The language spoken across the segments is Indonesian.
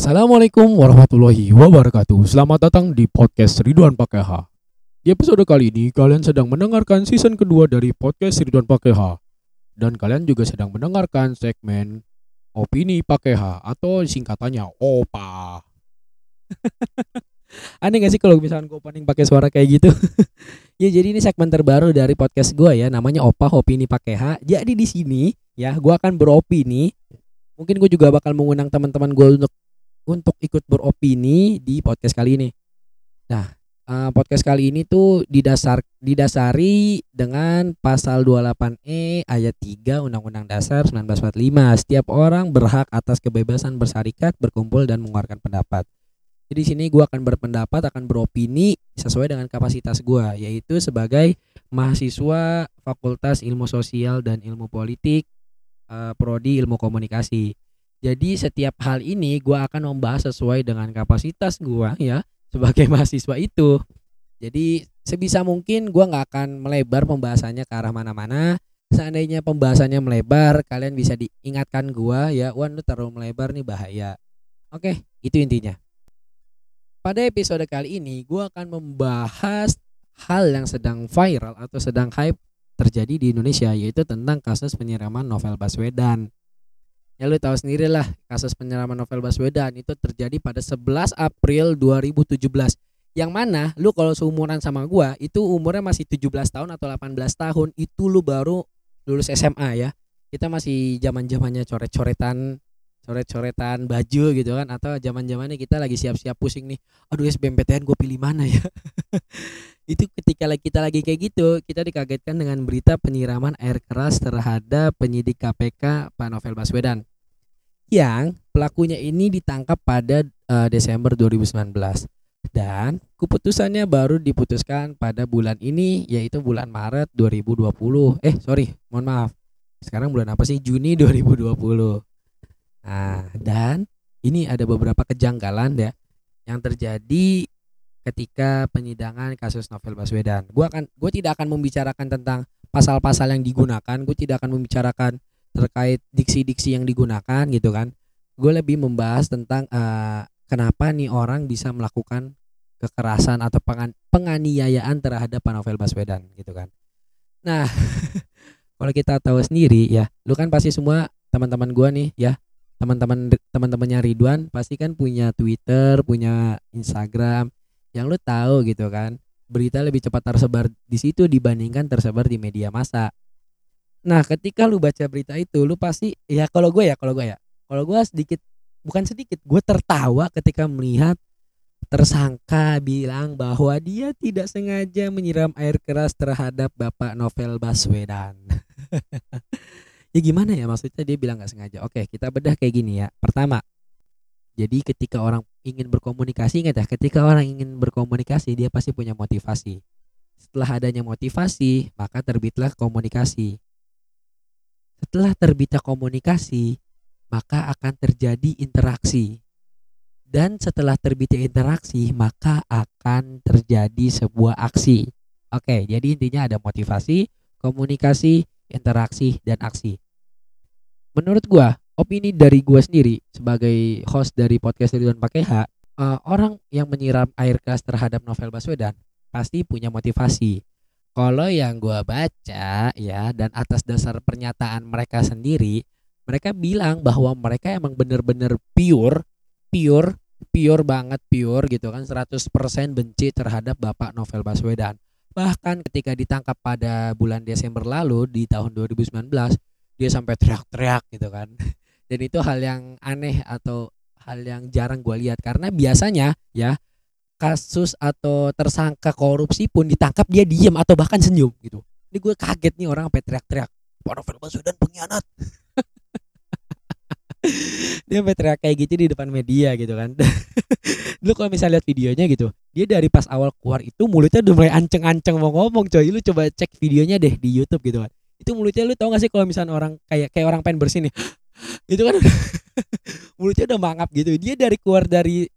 Assalamualaikum warahmatullahi wabarakatuh. Selamat datang di podcast Ridwan Pakai H. Di episode kali ini kalian sedang mendengarkan season kedua dari podcast Ridwan Pakai H. Dan kalian juga sedang mendengarkan segmen Opini Pakai H Atau singkatannya OPA Aneh gak sih kalau misalkan gue opening pakai suara kayak gitu? Ya jadi ini segmen terbaru dari podcast gue ya Namanya OPA Opini Pakai H. Jadi di sini ya gue akan beropini. Mungkin gue juga bakal mengundang teman-teman gue untuk untuk ikut beropini di podcast kali ini. Nah, uh, podcast kali ini tuh didasar didasari dengan pasal 28E ayat 3 Undang-Undang Dasar 1945. Setiap orang berhak atas kebebasan bersarikat, berkumpul dan mengeluarkan pendapat. Jadi di sini gue akan berpendapat, akan beropini sesuai dengan kapasitas gue, yaitu sebagai mahasiswa Fakultas Ilmu Sosial dan Ilmu Politik, uh, prodi Ilmu Komunikasi. Jadi setiap hal ini gue akan membahas sesuai dengan kapasitas gue ya sebagai mahasiswa itu. Jadi sebisa mungkin gue nggak akan melebar pembahasannya ke arah mana-mana. Seandainya pembahasannya melebar, kalian bisa diingatkan gue ya, Wan lu terlalu melebar nih bahaya. Oke, itu intinya. Pada episode kali ini, gue akan membahas hal yang sedang viral atau sedang hype terjadi di Indonesia, yaitu tentang kasus penyiraman Novel Baswedan. Ya lu tahu sendiri lah, kasus penyiraman Novel Baswedan itu terjadi pada 11 April 2017. Yang mana lu kalau seumuran sama gua, itu umurnya masih 17 tahun atau 18 tahun, itu lu baru lulus SMA ya. Kita masih zaman-zamannya coret-coretan coret-coretan baju gitu kan atau zaman zamannya kita lagi siap-siap pusing nih aduh SBMPTN gue pilih mana ya itu ketika kita lagi kayak gitu kita dikagetkan dengan berita penyiraman air keras terhadap penyidik KPK Pak Novel Baswedan yang pelakunya ini ditangkap pada uh, Desember 2019 dan keputusannya baru diputuskan pada bulan ini yaitu bulan Maret 2020 eh sorry mohon maaf. Sekarang bulan apa sih? Juni 2020 Nah, dan ini ada beberapa kejanggalan ya yang terjadi ketika penyidangan kasus Novel Baswedan. Gua akan gue tidak akan membicarakan tentang pasal-pasal yang digunakan, gue tidak akan membicarakan terkait diksi-diksi yang digunakan gitu kan. Gue lebih membahas tentang uh, kenapa nih orang bisa melakukan kekerasan atau penganiayaan terhadap Novel Baswedan gitu kan. Nah, kalau kita tahu sendiri ya, lu kan pasti semua teman-teman gue nih ya teman-teman teman-temannya Ridwan pasti kan punya Twitter, punya Instagram yang lu tahu gitu kan. Berita lebih cepat tersebar di situ dibandingkan tersebar di media massa. Nah, ketika lu baca berita itu, lu pasti ya kalau gue ya, kalau gue ya. Kalau gue sedikit bukan sedikit, gue tertawa ketika melihat tersangka bilang bahwa dia tidak sengaja menyiram air keras terhadap Bapak Novel Baswedan. ya gimana ya maksudnya dia bilang nggak sengaja oke kita bedah kayak gini ya pertama jadi ketika orang ingin berkomunikasi ingat ya ketika orang ingin berkomunikasi dia pasti punya motivasi setelah adanya motivasi maka terbitlah komunikasi setelah terbitnya komunikasi maka akan terjadi interaksi dan setelah terbitnya interaksi maka akan terjadi sebuah aksi oke jadi intinya ada motivasi komunikasi interaksi, dan aksi. Menurut gua, opini dari gua sendiri sebagai host dari podcast Ridwan Pakai H, uh, orang yang menyiram air keras terhadap novel Baswedan pasti punya motivasi. Kalau yang gua baca ya dan atas dasar pernyataan mereka sendiri, mereka bilang bahwa mereka emang bener-bener pure, pure, pure banget pure gitu kan 100% benci terhadap Bapak Novel Baswedan Bahkan ketika ditangkap pada bulan Desember lalu di tahun 2019, dia sampai teriak-teriak gitu kan. Dan itu hal yang aneh atau hal yang jarang gue lihat karena biasanya ya kasus atau tersangka korupsi pun ditangkap dia diem atau bahkan senyum gitu. Ini gue kaget nih orang sampai teriak-teriak. Pak Novel Baswedan pengkhianat. dia sampai teriak kayak gitu di depan media gitu kan lu kalau misalnya lihat videonya gitu dia dari pas awal keluar itu mulutnya udah mulai anceng-anceng mau ngomong coy lu coba cek videonya deh di YouTube gitu kan itu mulutnya lu tau gak sih kalau misalnya orang kayak kayak orang pengen bersih nih itu kan mulutnya udah mangap gitu dia dari keluar dari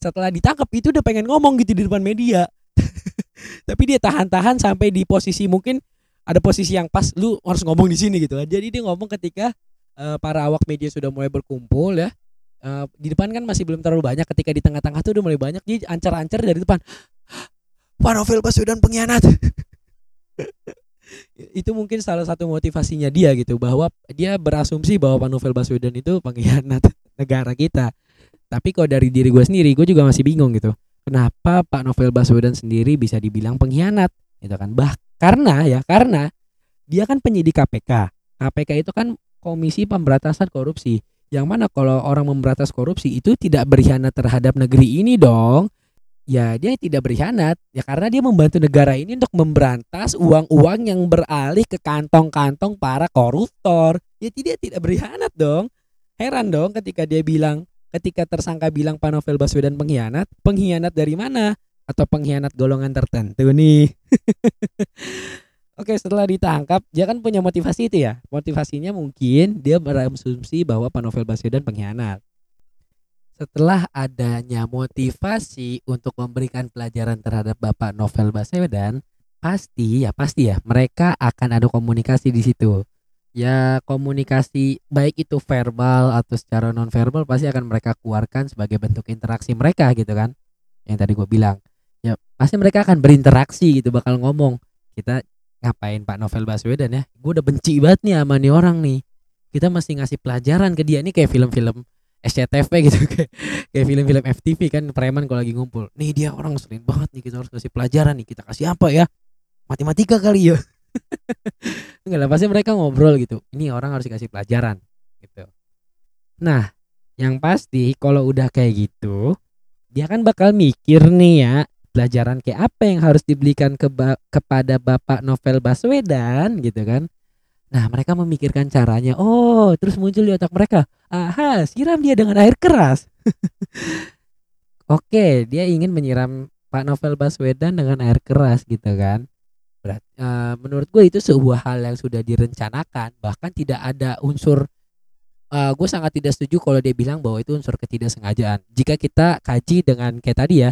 setelah ditangkap itu udah pengen ngomong gitu di depan media. Tapi dia tahan-tahan sampai di posisi mungkin ada posisi yang pas lu harus ngomong di sini gitu. Kan jadi dia ngomong ketika uh, para awak media sudah mulai berkumpul ya. Uh, di depan kan masih belum terlalu banyak. Ketika di tengah-tengah tuh udah mulai banyak. Jadi ancar-ancar dari depan. Pak Novel Baswedan pengkhianat. Itu mungkin salah satu motivasinya dia gitu bahwa dia berasumsi bahwa Pak Novel Baswedan itu pengkhianat negara kita tapi kalau dari diri gue sendiri gue juga masih bingung gitu. Kenapa Pak Novel Baswedan sendiri bisa dibilang pengkhianat? Gitu kan. Bah karena ya karena dia kan penyidik KPK KPK itu kan komisi pemberantasan korupsi. Yang mana kalau orang memberantas korupsi itu tidak berkhianat terhadap negeri ini dong. Ya dia tidak berkhianat. Ya karena dia membantu negara ini untuk memberantas uang-uang yang beralih ke kantong-kantong para koruptor. Ya tidak tidak berkhianat dong. Heran dong ketika dia bilang ketika tersangka bilang Pak Novel Baswedan pengkhianat pengkhianat dari mana? Atau pengkhianat golongan tertentu nih? Oke setelah ditangkap dia kan punya motivasi itu ya. Motivasinya mungkin dia berasumsi bahwa Pak Novel Baswedan pengkhianat. Setelah adanya motivasi untuk memberikan pelajaran terhadap Bapak Novel Baswedan, pasti ya pasti ya mereka akan ada komunikasi di situ. Ya komunikasi baik itu verbal atau secara non verbal pasti akan mereka keluarkan sebagai bentuk interaksi mereka gitu kan. Yang tadi gue bilang. Ya pasti mereka akan berinteraksi gitu bakal ngomong. Kita ngapain Pak Novel Baswedan ya? Gue udah benci banget nih sama nih orang nih. Kita mesti ngasih pelajaran ke dia nih kayak film-film SCTV gitu kayak kayak film-film FTV kan preman kalau lagi ngumpul nih dia orang sering banget nih kita harus kasih pelajaran nih kita kasih apa ya matematika kali ya enggak lah pasti mereka ngobrol gitu ini orang harus dikasih pelajaran gitu nah yang pasti kalau udah kayak gitu dia kan bakal mikir nih ya pelajaran kayak apa yang harus dibelikan ke kepada Bapak Novel Baswedan gitu kan Nah, mereka memikirkan caranya. Oh, terus muncul di otak mereka. Aha, siram dia dengan air keras. Oke, dia ingin menyiram Pak Novel Baswedan dengan air keras gitu kan. Berat, uh, menurut gue itu sebuah hal yang sudah direncanakan. Bahkan tidak ada unsur uh, gue sangat tidak setuju kalau dia bilang bahwa itu unsur ketidaksengajaan. Jika kita kaji dengan kayak tadi ya,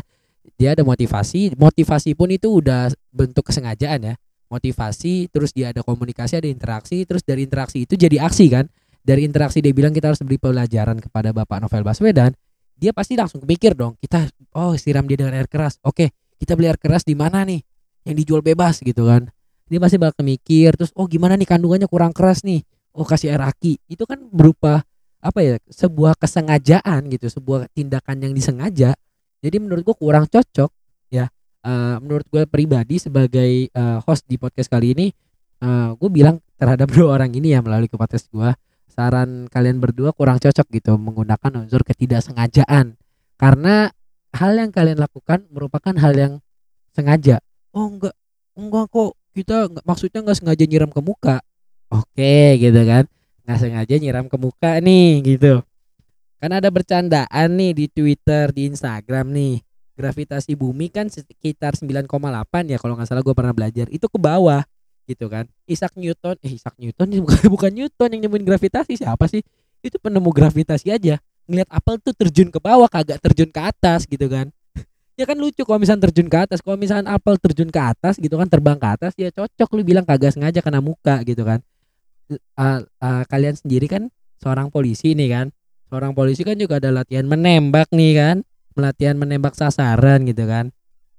dia ada motivasi, motivasi pun itu udah bentuk kesengajaan ya. Motivasi terus dia ada komunikasi ada interaksi terus dari interaksi itu jadi aksi kan. Dari interaksi dia bilang kita harus beri pelajaran kepada Bapak Novel Baswedan dia pasti langsung kepikir dong kita oh siram dia dengan air keras. Oke kita beli air keras di mana nih yang dijual bebas gitu kan. Dia pasti bakal mikir terus oh gimana nih kandungannya kurang keras nih? Oh kasih air aki. Itu kan berupa apa ya sebuah kesengajaan gitu sebuah tindakan yang disengaja. Jadi menurut gua kurang cocok ya. Uh, menurut gue pribadi sebagai uh, host di podcast kali ini uh, eh, gue bilang terhadap dua orang ini ya melalui podcast gue saran kalian berdua kurang cocok gitu menggunakan unsur ketidaksengajaan. Karena hal yang kalian lakukan merupakan hal yang sengaja oh enggak. Enggak kok. Kita enggak, maksudnya enggak sengaja nyiram ke muka. Oke gitu kan. Nggak sengaja nyiram ke muka nih gitu. Kan ada bercandaan nih di Twitter di Instagram nih. Gravitasi bumi kan sekitar 9,8 ya kalau nggak salah gue pernah belajar. Itu ke bawah gitu kan. Isaac Newton eh Isaac Newton bukan bukan Newton yang nemuin gravitasi siapa sih? Itu penemu gravitasi aja. Ngelihat apel tuh terjun ke bawah kagak terjun ke atas gitu kan ya kan lucu kalau misalnya terjun ke atas kalau misalnya apel terjun ke atas gitu kan terbang ke atas ya cocok lu bilang kagak sengaja kena muka gitu kan. Uh, uh, kalian sendiri kan seorang polisi nih kan. Seorang polisi kan juga ada latihan menembak nih kan pelatihan menembak sasaran gitu kan.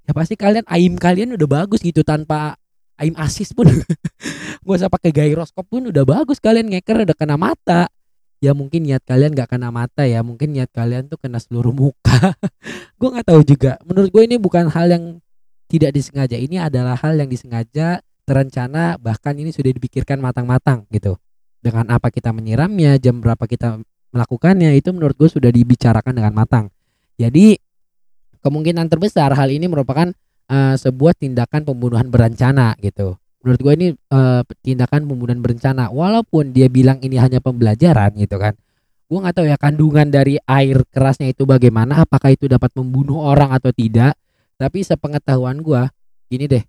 Ya pasti kalian aim kalian udah bagus gitu tanpa aim asis pun. Gak usah pakai gyroskop pun udah bagus kalian ngeker udah kena mata ya mungkin niat kalian gak kena mata ya mungkin niat kalian tuh kena seluruh muka. Gue nggak tahu juga. Menurut gue ini bukan hal yang tidak disengaja. Ini adalah hal yang disengaja terencana bahkan ini sudah dipikirkan matang-matang gitu. Dengan apa kita menyiramnya jam berapa kita melakukannya itu menurut gue sudah dibicarakan dengan matang. Jadi kemungkinan terbesar hal ini merupakan uh, sebuah tindakan pembunuhan berencana gitu. Menurut gue ini uh, tindakan pembunuhan berencana walaupun dia bilang ini hanya pembelajaran gitu kan. Gue nggak tahu ya kandungan dari air kerasnya itu bagaimana, apakah itu dapat membunuh orang atau tidak. Tapi sepengetahuan gue, gini deh,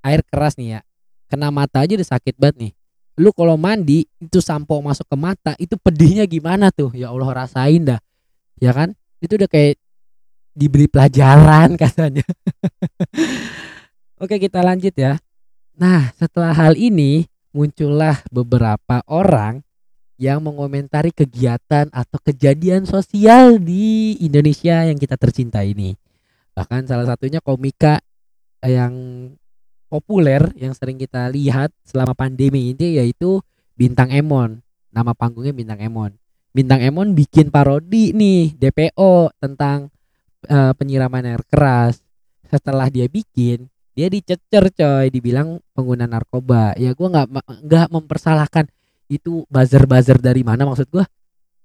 air keras nih ya, kena mata aja udah sakit banget nih. Lu kalau mandi itu sampo masuk ke mata, itu pedihnya gimana tuh? Ya Allah rasain dah, ya kan? itu udah kayak diberi pelajaran katanya. Oke kita lanjut ya. Nah setelah hal ini muncullah beberapa orang yang mengomentari kegiatan atau kejadian sosial di Indonesia yang kita tercinta ini. Bahkan salah satunya komika yang populer yang sering kita lihat selama pandemi ini yaitu Bintang Emon. Nama panggungnya Bintang Emon. Bintang Emon bikin parodi nih DPO tentang uh, penyiraman air keras. Setelah dia bikin, dia dicecer coy, dibilang pengguna narkoba. Ya gua nggak nggak mempersalahkan itu buzzer-buzzer dari mana maksud gua.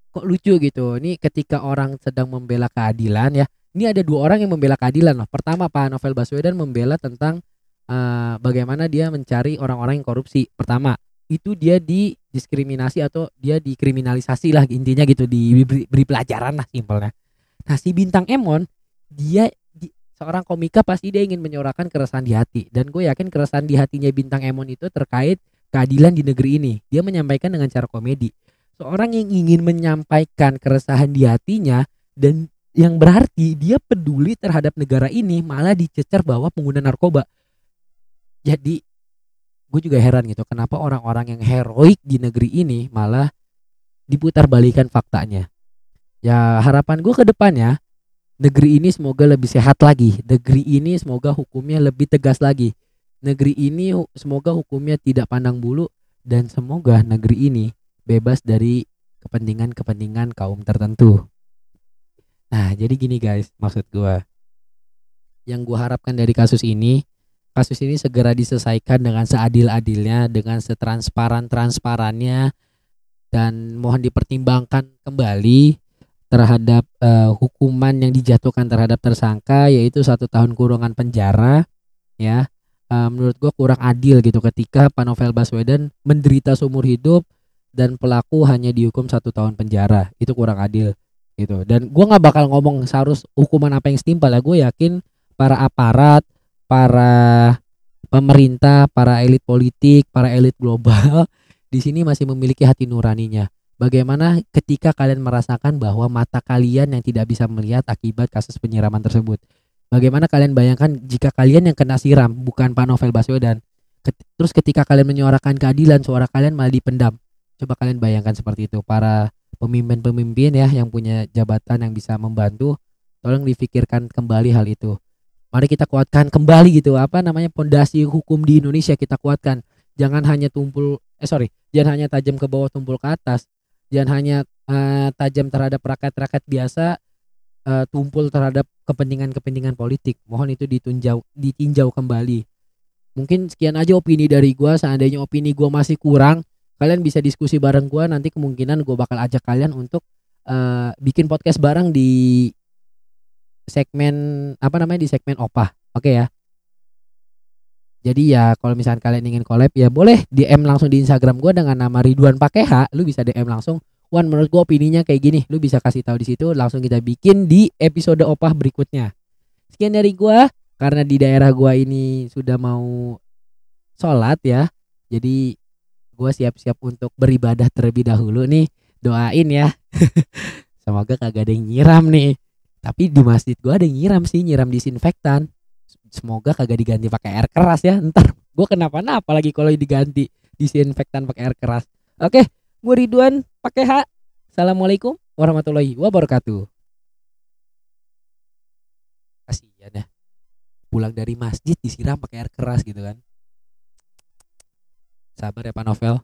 Kok lucu gitu. Ini ketika orang sedang membela keadilan ya. Ini ada dua orang yang membela keadilan loh. Pertama Pak Novel Baswedan membela tentang uh, bagaimana dia mencari orang-orang yang korupsi. Pertama, itu dia didiskriminasi atau dia dikriminalisasi lah intinya gitu diberi beri pelajaran lah simpelnya. Nah si bintang Emon dia di, seorang komika pasti dia ingin menyuarakan keresahan di hati dan gue yakin keresahan di hatinya bintang Emon itu terkait keadilan di negeri ini. Dia menyampaikan dengan cara komedi. Seorang yang ingin menyampaikan keresahan di hatinya dan yang berarti dia peduli terhadap negara ini malah dicecer bahwa pengguna narkoba. Jadi gue juga heran gitu kenapa orang-orang yang heroik di negeri ini malah diputar balikan faktanya. Ya harapan gue ke depannya negeri ini semoga lebih sehat lagi. Negeri ini semoga hukumnya lebih tegas lagi negeri ini semoga hukumnya tidak pandang bulu dan semoga negeri ini bebas dari kepentingan-kepentingan kaum tertentu. Nah, jadi gini guys, maksud gua. Yang gua harapkan dari kasus ini, kasus ini segera diselesaikan dengan seadil-adilnya, dengan setransparan-transparannya dan mohon dipertimbangkan kembali terhadap uh, hukuman yang dijatuhkan terhadap tersangka yaitu satu tahun kurungan penjara ya. Uh, menurut gue kurang adil gitu ketika Pak Novel Baswedan menderita seumur hidup dan pelaku hanya dihukum satu tahun penjara. Itu kurang adil gitu. Dan gue nggak bakal ngomong seharus hukuman apa yang setimpal ya. Gue yakin para aparat para pemerintah para elit politik para elit global di sini masih memiliki hati nuraninya bagaimana ketika kalian merasakan bahwa mata kalian yang tidak bisa melihat akibat kasus penyiraman tersebut Bagaimana kalian bayangkan jika kalian yang kena siram bukan Pak Novel Baswedan. Terus ketika kalian menyuarakan keadilan suara kalian malah dipendam. Coba kalian bayangkan seperti itu para pemimpin-pemimpin ya yang punya jabatan yang bisa membantu tolong difikirkan kembali hal itu. Mari kita kuatkan kembali gitu apa namanya pondasi hukum di Indonesia kita kuatkan. Jangan hanya tumpul eh sorry, jangan hanya tajam ke bawah tumpul ke atas. Jangan hanya uh, tajam terhadap rakyat-rakyat biasa uh, tumpul terhadap kepentingan-kepentingan politik. Mohon itu ditunjau ditinjau kembali. Mungkin sekian aja opini dari gua. Seandainya opini gua masih kurang, kalian bisa diskusi bareng gua. Nanti kemungkinan gua bakal ajak kalian untuk uh, bikin podcast bareng di segmen apa namanya di segmen opah. Oke okay ya. Jadi ya kalau misalnya kalian ingin collab ya boleh DM langsung di Instagram gua dengan nama Ridwan pakai H. Lu bisa DM langsung Wan menurut gue opininya kayak gini. Lu bisa kasih tahu di situ langsung kita bikin di episode opah berikutnya. Sekian dari gue karena di daerah gue ini sudah mau sholat ya jadi gue siap-siap untuk beribadah terlebih dahulu nih. Doain ya. Semoga kagak ada yang nyiram nih. Tapi di masjid gue ada yang nyiram sih nyiram disinfektan semoga kagak diganti pakai air keras ya ntar gue kenapa-napa lagi kalau diganti disinfektan pakai air keras oke gue Ridwan pakai H. Assalamualaikum warahmatullahi wabarakatuh. Kasihan ya. Pulang dari masjid disiram pakai air keras gitu kan. Sabar ya Pak Novel.